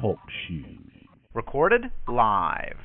Talk shoes. Recorded live.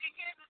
begin to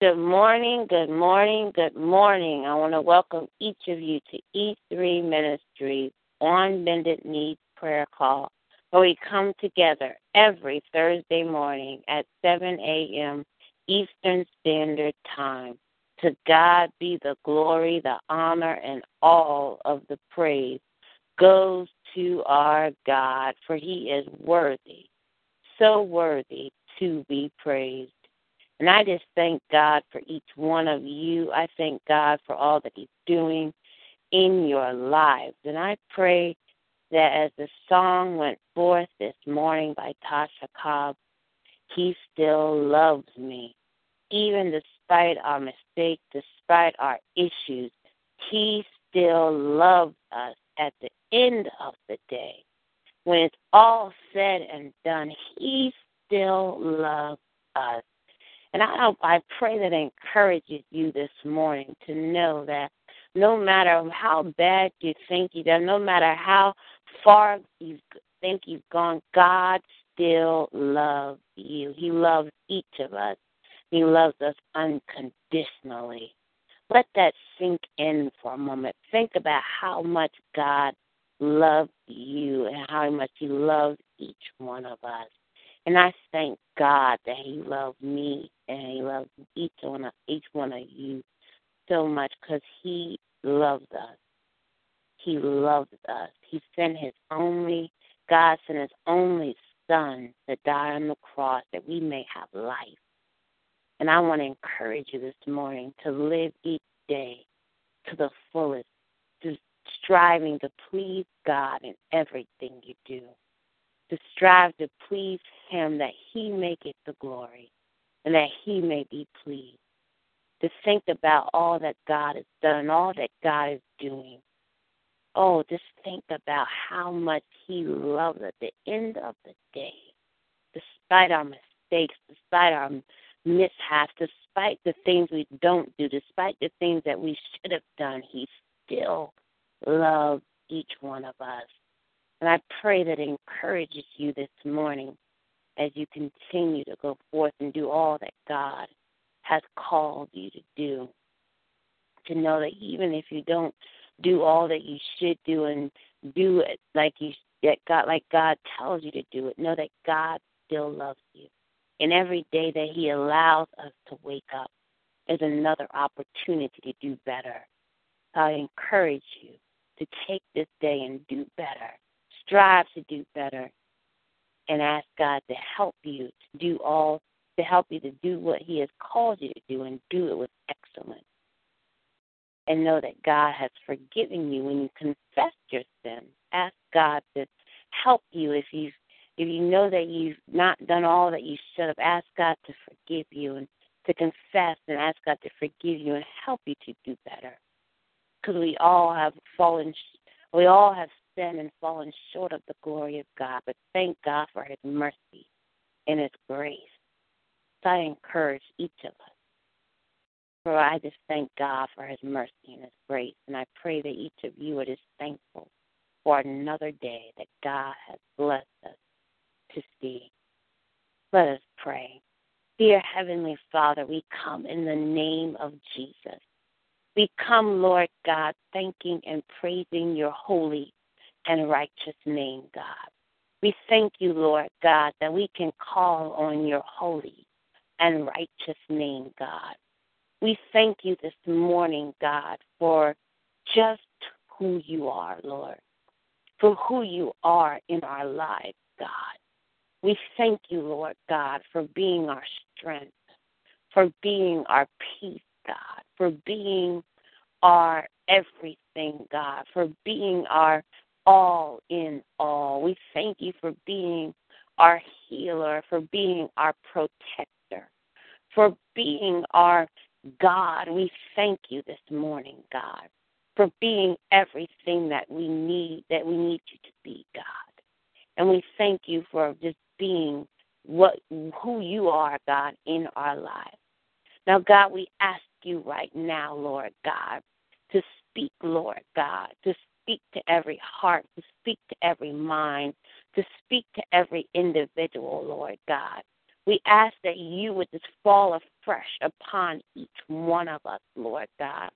Good morning, good morning, good morning. I want to welcome each of you to E3 Ministries on Bended Knee Prayer Call, where we come together every Thursday morning at 7 a.m. Eastern Standard Time. To God be the glory, the honor, and all of the praise goes to our God, for he is worthy, so worthy to be praised. And I just thank God for each one of you. I thank God for all that He's doing in your lives. And I pray that as the song went forth this morning by Tasha Cobbs, He still loves me. Even despite our mistakes, despite our issues, He still loves us at the end of the day. When it's all said and done, He still loves us. And I I pray that encourages you this morning to know that no matter how bad you think you done, no matter how far you think you've gone, God still loves you. He loves each of us. He loves us unconditionally. Let that sink in for a moment. Think about how much God loves you and how much He loves each one of us. And I thank God that He loves me and He loves each one of each one of you so much because He loves us. He loves us. He sent His only God sent His only Son to die on the cross that we may have life. And I want to encourage you this morning to live each day to the fullest, to striving to please God in everything you do to strive to please Him that He may get the glory and that He may be pleased. To think about all that God has done, all that God is doing. Oh, just think about how much He loves at the end of the day, despite our mistakes, despite our mishaps, despite the things we don't do, despite the things that we should have done, He still loves each one of us. And I pray that it encourages you this morning as you continue to go forth and do all that God has called you to do. To know that even if you don't do all that you should do and do it like you that God like God tells you to do it, know that God still loves you. And every day that He allows us to wake up is another opportunity to do better. So I encourage you to take this day and do better strive to do better and ask God to help you to do all, to help you to do what He has called you to do and do it with excellence. And know that God has forgiven you when you confess your sin. Ask God to help you if you if you know that you've not done all that you should have. Ask God to forgive you and to confess and ask God to forgive you and help you to do better. Because we all have fallen, we all have sinned and fallen short of the glory of God, but thank God for His mercy and His grace. So I encourage each of us. For I just thank God for His mercy and His grace, and I pray that each of you are just thankful for another day that God has blessed us to see. Let us pray. Dear Heavenly Father, we come in the name of Jesus. We come, Lord God, thanking and praising your holy and righteous name, God. We thank you, Lord God, that we can call on your holy and righteous name, God. We thank you this morning, God, for just who you are, Lord, for who you are in our lives, God. We thank you, Lord God, for being our strength, for being our peace, God, for being our everything, God, for being our all in all. We thank you for being our healer, for being our protector, for being our God. We thank you this morning, God, for being everything that we need, that we need you to be, God. And we thank you for just being what who you are, God, in our lives. Now, God, we ask you right now, Lord God, to speak, Lord God, to speak to every heart, to speak to every mind, to speak to every individual, Lord God. We ask that you would just fall afresh upon each one of us, Lord God,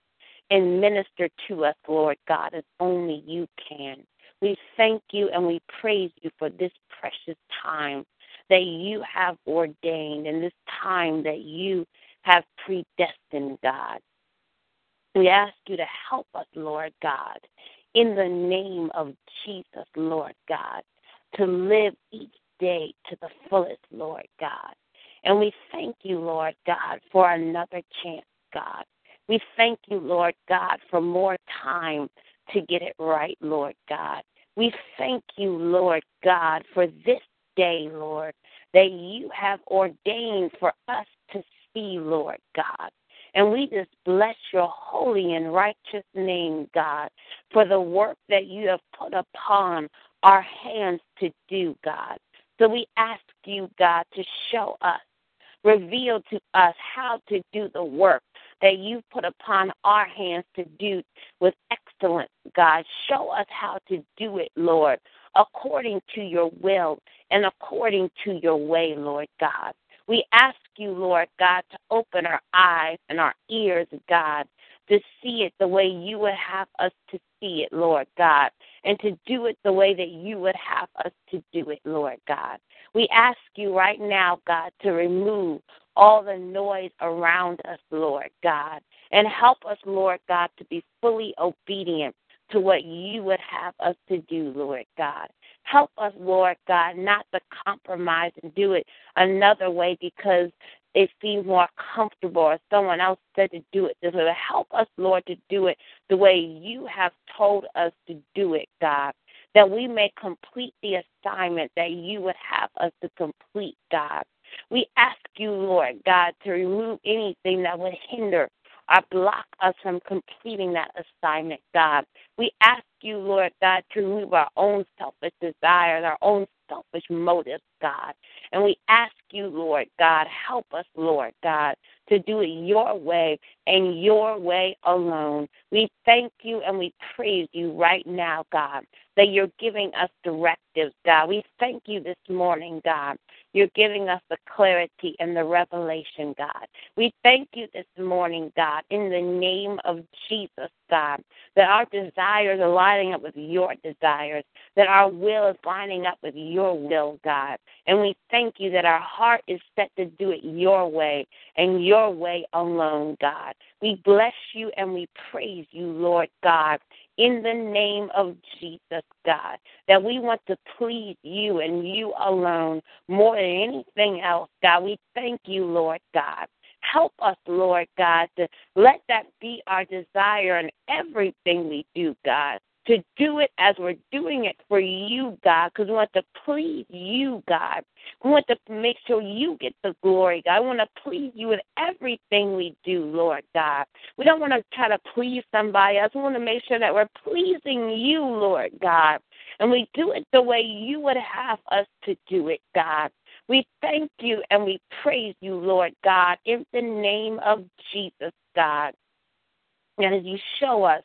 and minister to us, Lord God, as only you can. We thank you and we praise you for this precious time that you have ordained and this time that you have predestined, God. We ask you to help us, Lord God, in the name of Jesus, Lord God, to live each day to the fullest, Lord God. And we thank you, Lord God, for another chance, God. We thank you, Lord God, for more time to get it right, Lord God. We thank you, Lord God, for this day, Lord, that you have ordained for us to see, Lord God. And we just bless your holy and righteous name, God, for the work that you have put upon our hands to do, God. So we ask you, God, to show us, reveal to us how to do the work that you put upon our hands to do with excellence, God. Show us how to do it, Lord, according to your will and according to your way, Lord God. We ask you, Lord God, to open our eyes and our ears, God, to see it the way you would have us to see it, Lord God, and to do it the way that you would have us to do it, Lord God. We ask you right now, God, to remove all the noise around us, Lord God, and help us, Lord God, to be fully obedient to what you would have us to do, Lord God. Help us, Lord God, not to compromise and do it another way because it seems more comfortable or someone else said to do it this way. Help us, Lord, to do it the way you have told us to do it, God. That we may complete the assignment that you would have us to complete, God. We ask you, Lord God, to remove anything that would hinder or block us from completing that assignment, God. We ask you, Lord God, to remove our own selfish desires, our own selfish motives, God. And we ask you, Lord God, help us, Lord God, to do it your way and your way alone. We thank you and we praise you right now, God, that you're giving us directives, God. We thank you this morning, God. You're giving us the clarity and the revelation, God. We thank you this morning, God, in the name of Jesus, God, that our desires are lining up with your desires, that our will is lining up with your will, God. And we thank you that our heart is set to do it your way and your way alone, God. We bless you and we praise you, Lord God, in the name of Jesus, God, that we want to please you and you alone more than anything else, God. We thank you, Lord God. Help us, Lord God, to let that be our desire in everything we do, God to do it as we're doing it for you, God, because we want to please you, God. We want to make sure you get the glory, God. I want to please you in everything we do, Lord God. We don't want to try to please somebody else. We want to make sure that we're pleasing you, Lord God. And we do it the way you would have us to do it, God. We thank you and we praise you, Lord God, in the name of Jesus, God. And as you show us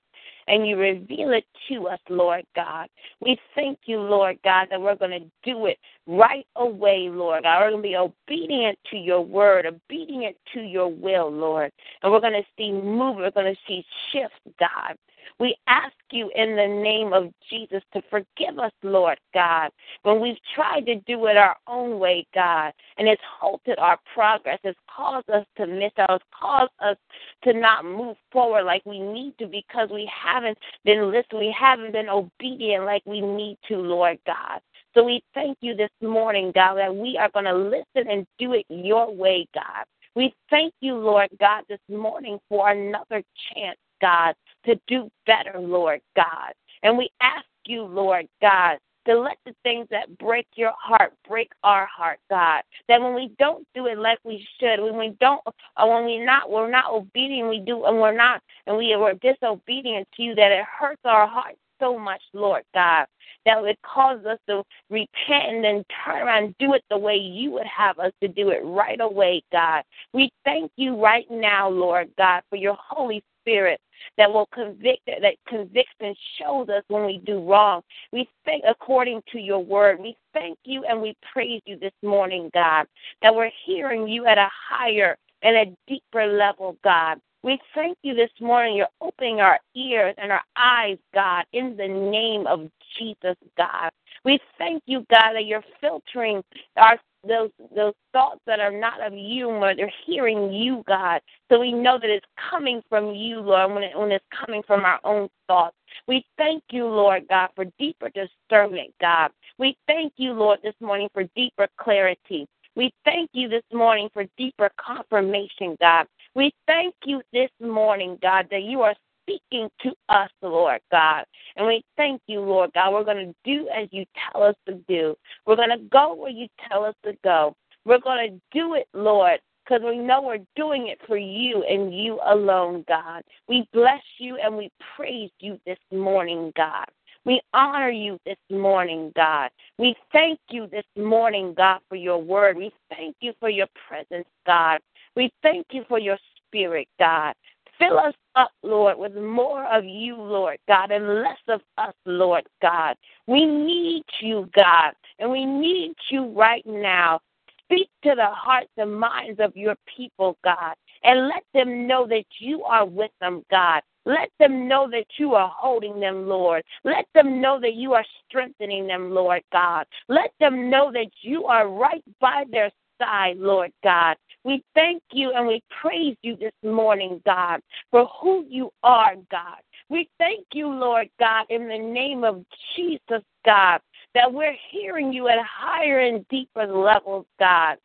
and you reveal it to us, Lord God. We thank you, Lord God, that we're going to do it right away, Lord God. We're going to be obedient to your word, obedient to your will, Lord. And we're going to see move, we're going to see shift, God. We ask you in the name of Jesus to forgive us, Lord God, when we've tried to do it our own way, God, and it's halted our progress. It's caused us to miss out. It's caused us to not move forward like we need to because we haven't been listening. We haven't been obedient like we need to, Lord God. So we thank you this morning, God, that we are going to listen and do it your way, God. We thank you, Lord God, this morning for another chance, God, to do better, Lord God. And we ask you, Lord God, to let the things that break your heart break our heart, God. That when we don't do it like we should, when we don't, or when we not, we're not obedient, we do, and we're not, and we are disobedient to you, that it hurts our heart so much, Lord God, that it causes us to repent and then turn around and do it the way you would have us to do it right away, God. We thank you right now, Lord God, for your Holy Spirit that will convict, that convicts and shows us when we do wrong. We thank according to your word. We thank you and we praise you this morning, God, that we're hearing you at a higher and a deeper level, God. We thank you this morning. You're opening our ears and our eyes, God, in the name of Jesus, God. We thank you, God, that you're filtering our those those thoughts that are not of you, Lord. They're hearing you, God. So we know that it's coming from you, Lord, when, it, when it's coming from our own thoughts. We thank you, Lord God, for deeper discernment, God. We thank you, Lord, this morning for deeper clarity. We thank you this morning for deeper confirmation, God. We thank you this morning, God, that you are speaking to us, Lord God. And we thank you, Lord God. We're going to do as you tell us to do. We're going to go where you tell us to go. We're going to do it, Lord, because we know we're doing it for you and you alone, God. We bless you and we praise you this morning, God. We honor you this morning, God. We thank you this morning, God, for your word. We thank you for your presence, God. We thank you for your spirit, God. Fill us up, Lord, with more of you, Lord God, and less of us, Lord God. We need you, God, and we need you right now. Speak to the hearts and minds of your people, God, and let them know that you are with them, God. Let them know that you are holding them, Lord. Let them know that you are strengthening them, Lord God. Let them know that you are right by their side, Lord God. We thank you and we praise you this morning, God, for who you are, God. We thank you, Lord God, in the name of Jesus, God, that we're hearing you at higher and deeper levels, God.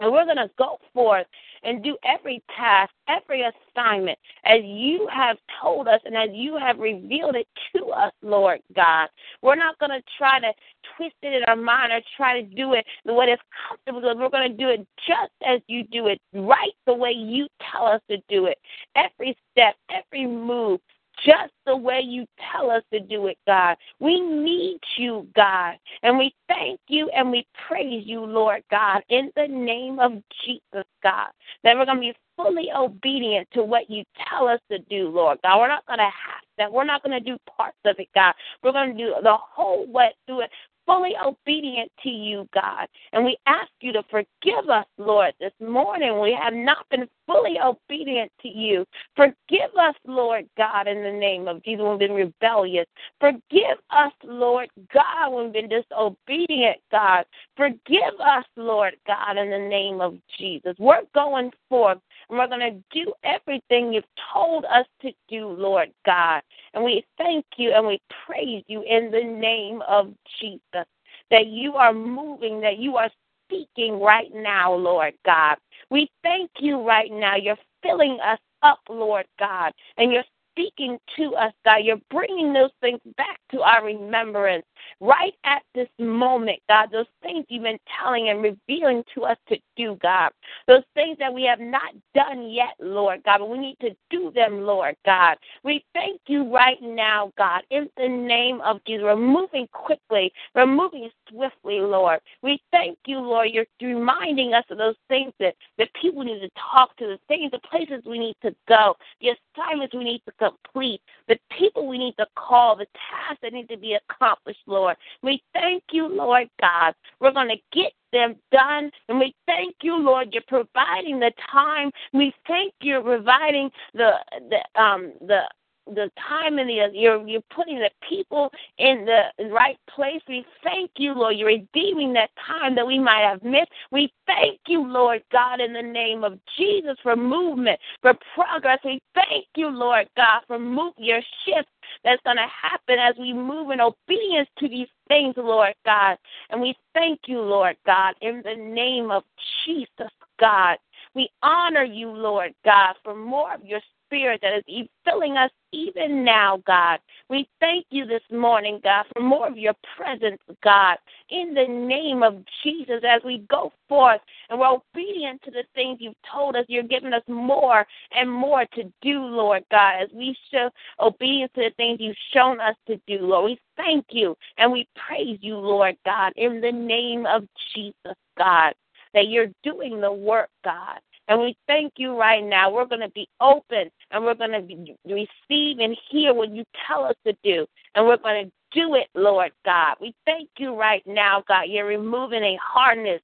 And we're going to go forth and do every task, every assignment as you have told us and as you have revealed it to us, Lord God. We're not going to try to twist it in our mind or try to do it the way it's comfortable. We're going to do it just as you do it, right the way you tell us to do it. Every step, every move, just the way you tell us to do it, God. We need you, God. And we thank you and we praise you, Lord God, in the name of Jesus, God, that we're going to be fully obedient to what you tell us to do, Lord God. We're not going to have that. We're not going to do parts of it, God. We're going to do the whole way through it fully obedient to you, God. And we ask you to forgive us, Lord, this morning. We have not been fully obedient to you. Forgive us, Lord God, in the name of Jesus, when we've been rebellious. Forgive us, Lord God, when we've been disobedient, God. Forgive us, Lord God, in the name of Jesus. We're going forth we're going to do everything you've told us to do, Lord God. And we thank you and we praise you in the name of Jesus that you are moving, that you are speaking right now, Lord God. We thank you right now. You're filling us up, Lord God, and you're speaking to us, God. You're bringing those things back to our remembrance right at this moment, God. Those things you've been telling and revealing to us to do, God. Those things that we have not done yet, Lord God, but we need to do them, Lord God. We thank you right now, God, in the name of Jesus. We're moving quickly, we're moving swiftly, Lord. We thank you, Lord. You're reminding us of those things that, that people need to talk to, the things, the places we need to go, the assignments we need to complete, the people we need to call, the tasks that need to be accomplished, Lord. We thank you, Lord God. We're going to get them done. And we thank you, Lord, you're providing the time. We thank you're providing the the um the the time and the you're you're putting the people in the right place. We thank you, Lord. You're redeeming that time that we might have missed. We thank you, Lord God, in the name of Jesus for movement, for progress. We thank you, Lord God, for move your shift that's going to happen as we move in obedience to these things, Lord God. And we thank you, Lord God, in the name of Jesus, God. We honor you, Lord God, for more of your Spirit that is filling us even now, God. We thank you this morning, God, for more of your presence, God, in the name of Jesus as we go forth and we're obedient to the things you've told us. You're giving us more and more to do, Lord God, as we show obedience to the things you've shown us to do, Lord. We thank you and we praise you, Lord God, in the name of Jesus, God, that you're doing the work, God and we thank you right now. We're going to be open and we're going to receive and hear what you tell us to do. And we're going to do it, Lord God. We thank you right now, God. You're removing a hardness.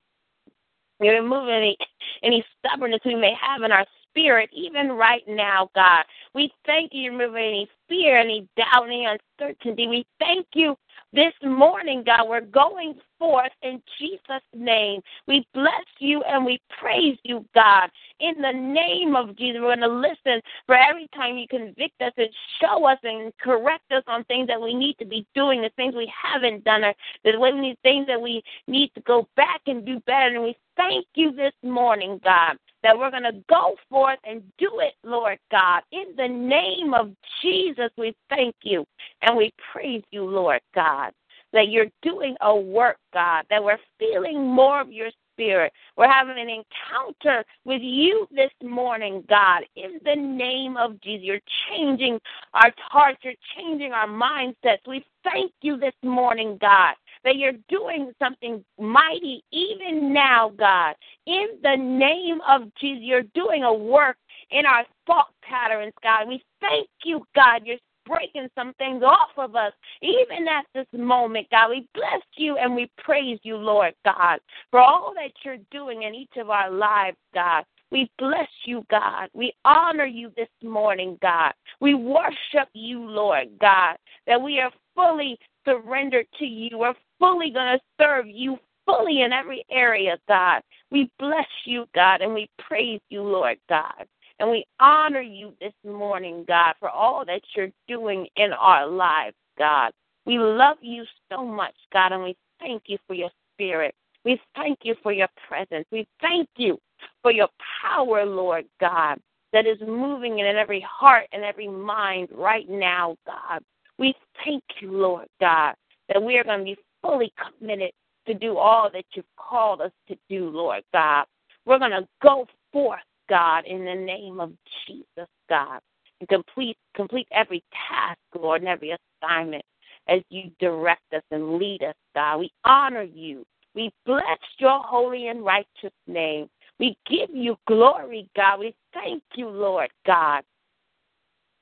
You're removing any, any stubbornness we may have in our spirit, even right now, God. We thank you, removing any fear, any doubt, any uncertainty. We thank you this morning, God. We're going forth in Jesus' name. We bless you and we praise you, God. In the name of Jesus, we're going to listen for every time you convict us and show us and correct us on things that we need to be doing, the things we haven't done, or the way we need things that we need to go back and do better. And we thank you this morning, God that we're going to go forth and do it, Lord God. In the name of Jesus, we thank you and we praise you, Lord God, that you're doing a work, God, that we're feeling more of your spirit. We're having an encounter with you this morning, God, in the name of Jesus. You're changing our hearts, you're changing our mindsets. We thank you this morning, God, that you're doing something mighty even now, God. In the name of Jesus, you're doing a work in our thought patterns, God. We thank you, God. You're breaking some things off of us, even at this moment, God. We bless you and we praise you, Lord God, for all that you're doing in each of our lives, God. We bless you, God. We honor you this morning, God. We worship you, Lord God, that we are fully surrendered to you. We're fully going to serve you fully in every area, God. We bless you, God, and we praise you, Lord God. And we honor you this morning, God, for all that you're doing in our lives, God. We love you so much, God, and we thank you for your spirit. We thank you for your presence. We thank you for your power, Lord God, that is moving in every heart and every mind right now, God. We thank you, Lord God, that we are going to be fully committed to do all that you've called us to do, Lord God. We're going to go forth, God, in the name of Jesus, God, and complete complete every task, Lord, and every assignment as you direct us and lead us, God. We honor you. We bless your holy and righteous name. We give you glory, God. We thank you, Lord God.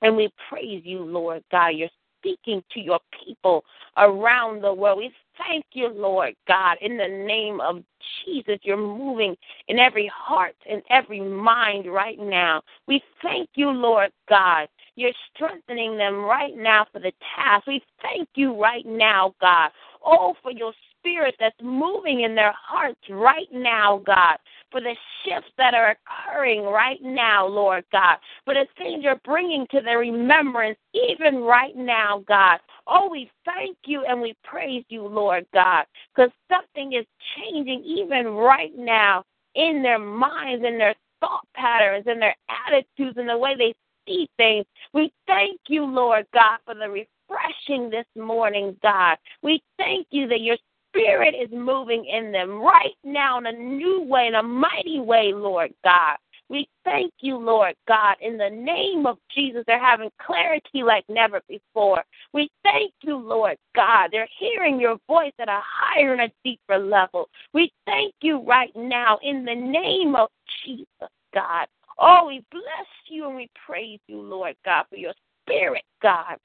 And we praise you, Lord God. You're speaking to your people around the world. We thank you, Lord God, in the name of Jesus. You're moving in every heart and every mind right now. We thank you, Lord God. You're strengthening them right now for the task. We thank you right now, God. Oh, for your spirit that's moving in their hearts right now, God, for the shifts that are occurring right now, Lord God, for the things you're bringing to their remembrance even right now, God. Oh, we thank you and we praise you, Lord God, because something is changing even right now in their minds and their thought patterns and their attitudes and the way they see things. We thank you, Lord God, for the refreshing this morning, God. We thank you that your Spirit is moving in them right now in a new way, in a mighty way, Lord God. We thank you, Lord God, in the name of Jesus. They're having clarity like never before. We thank you, Lord God. They're hearing your voice at a higher and a deeper level. We thank you right now in the name of Jesus, God. Oh, we bless you and we praise you, Lord God, for your spirit, God,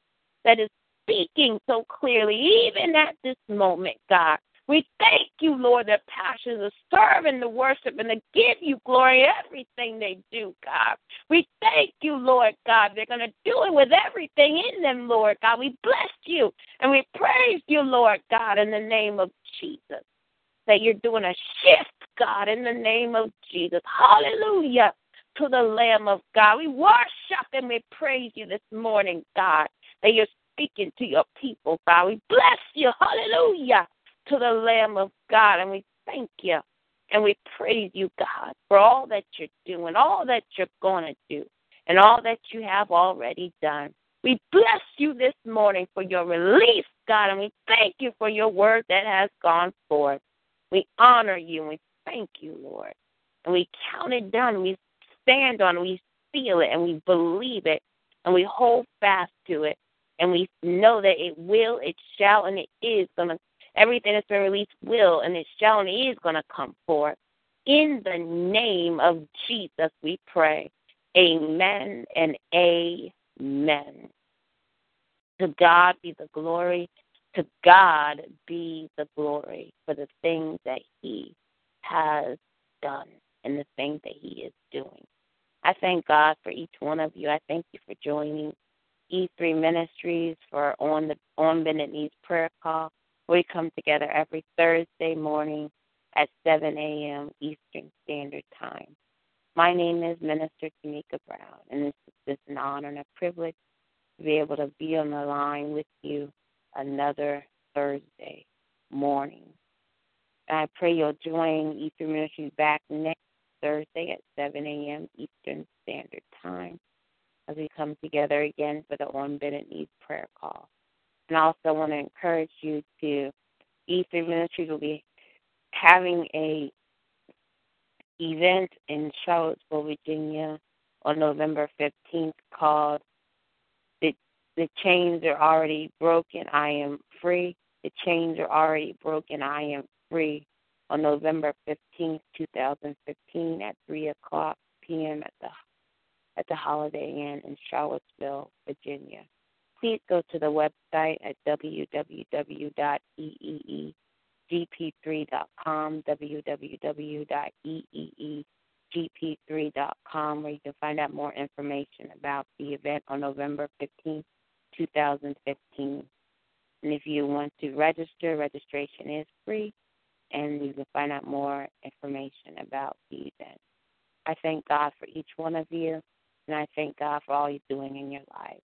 that is speaking so clearly, even at this moment, God. We thank you, Lord, their passion to serve and to worship and to give you glory everything they do, God. We thank you, Lord God. They're going to do it with everything in them, Lord God. We bless you and we praise you, Lord God, in the name of Jesus. That you're doing a shift, God, in the name of Jesus. Hallelujah to the Lamb of God. We worship and we praise you this morning, God, that you're speaking to your people, God. We bless you. Hallelujah to the Lamb of God. And we thank you and we praise you, God, for all that you're doing, all that you're going to do, and all that you have already done. We bless you this morning for your release, God, and we thank you for your word that has gone forth. We honor you and we thank you, Lord. And we count it done. We stand on it. We feel it and we believe it and we hold fast to it. And we know that it will, it shall, and it is going to Everything that's been released will and it shall and is going to come forth. In the name of Jesus, we pray. Amen and amen. To God be the glory. To God be the glory for the things that He has done and the things that He is doing. I thank God for each one of you. I thank you for joining E3 Ministries for on the on Bended Knees prayer call. We come together every Thursday morning at 7 a.m. Eastern Standard Time. My name is Minister Tamika Brown, and it's just an honor and a privilege to be able to be on the line with you another Thursday morning. I pray you'll join E3 Ministries back next Thursday at 7 a.m. Eastern Standard Time as we come together again for the On Bended Knees prayer call. And I also want to encourage you to, E3 Ministries will be having a event in Charlottesville, Virginia on November 15th called the, the Chains Are Already Broken, I Am Free. The Chains Are Already Broken, I Am Free on November 15th, 2015 at 3 o'clock p.m. at the at the Holiday Inn in Charlottesville, Virginia. Please go to the website at www.eeegp3.com, www.eeegp3.com, where you can find out more information about the event on November 15, 2015. And if you want to register, registration is free and you can find out more information about the event. I thank God for each one of you, and I thank God for all you're doing in your life.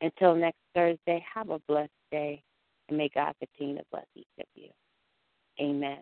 Until next Thursday, have a blessed day, and may God continue to bless each of you. Amen.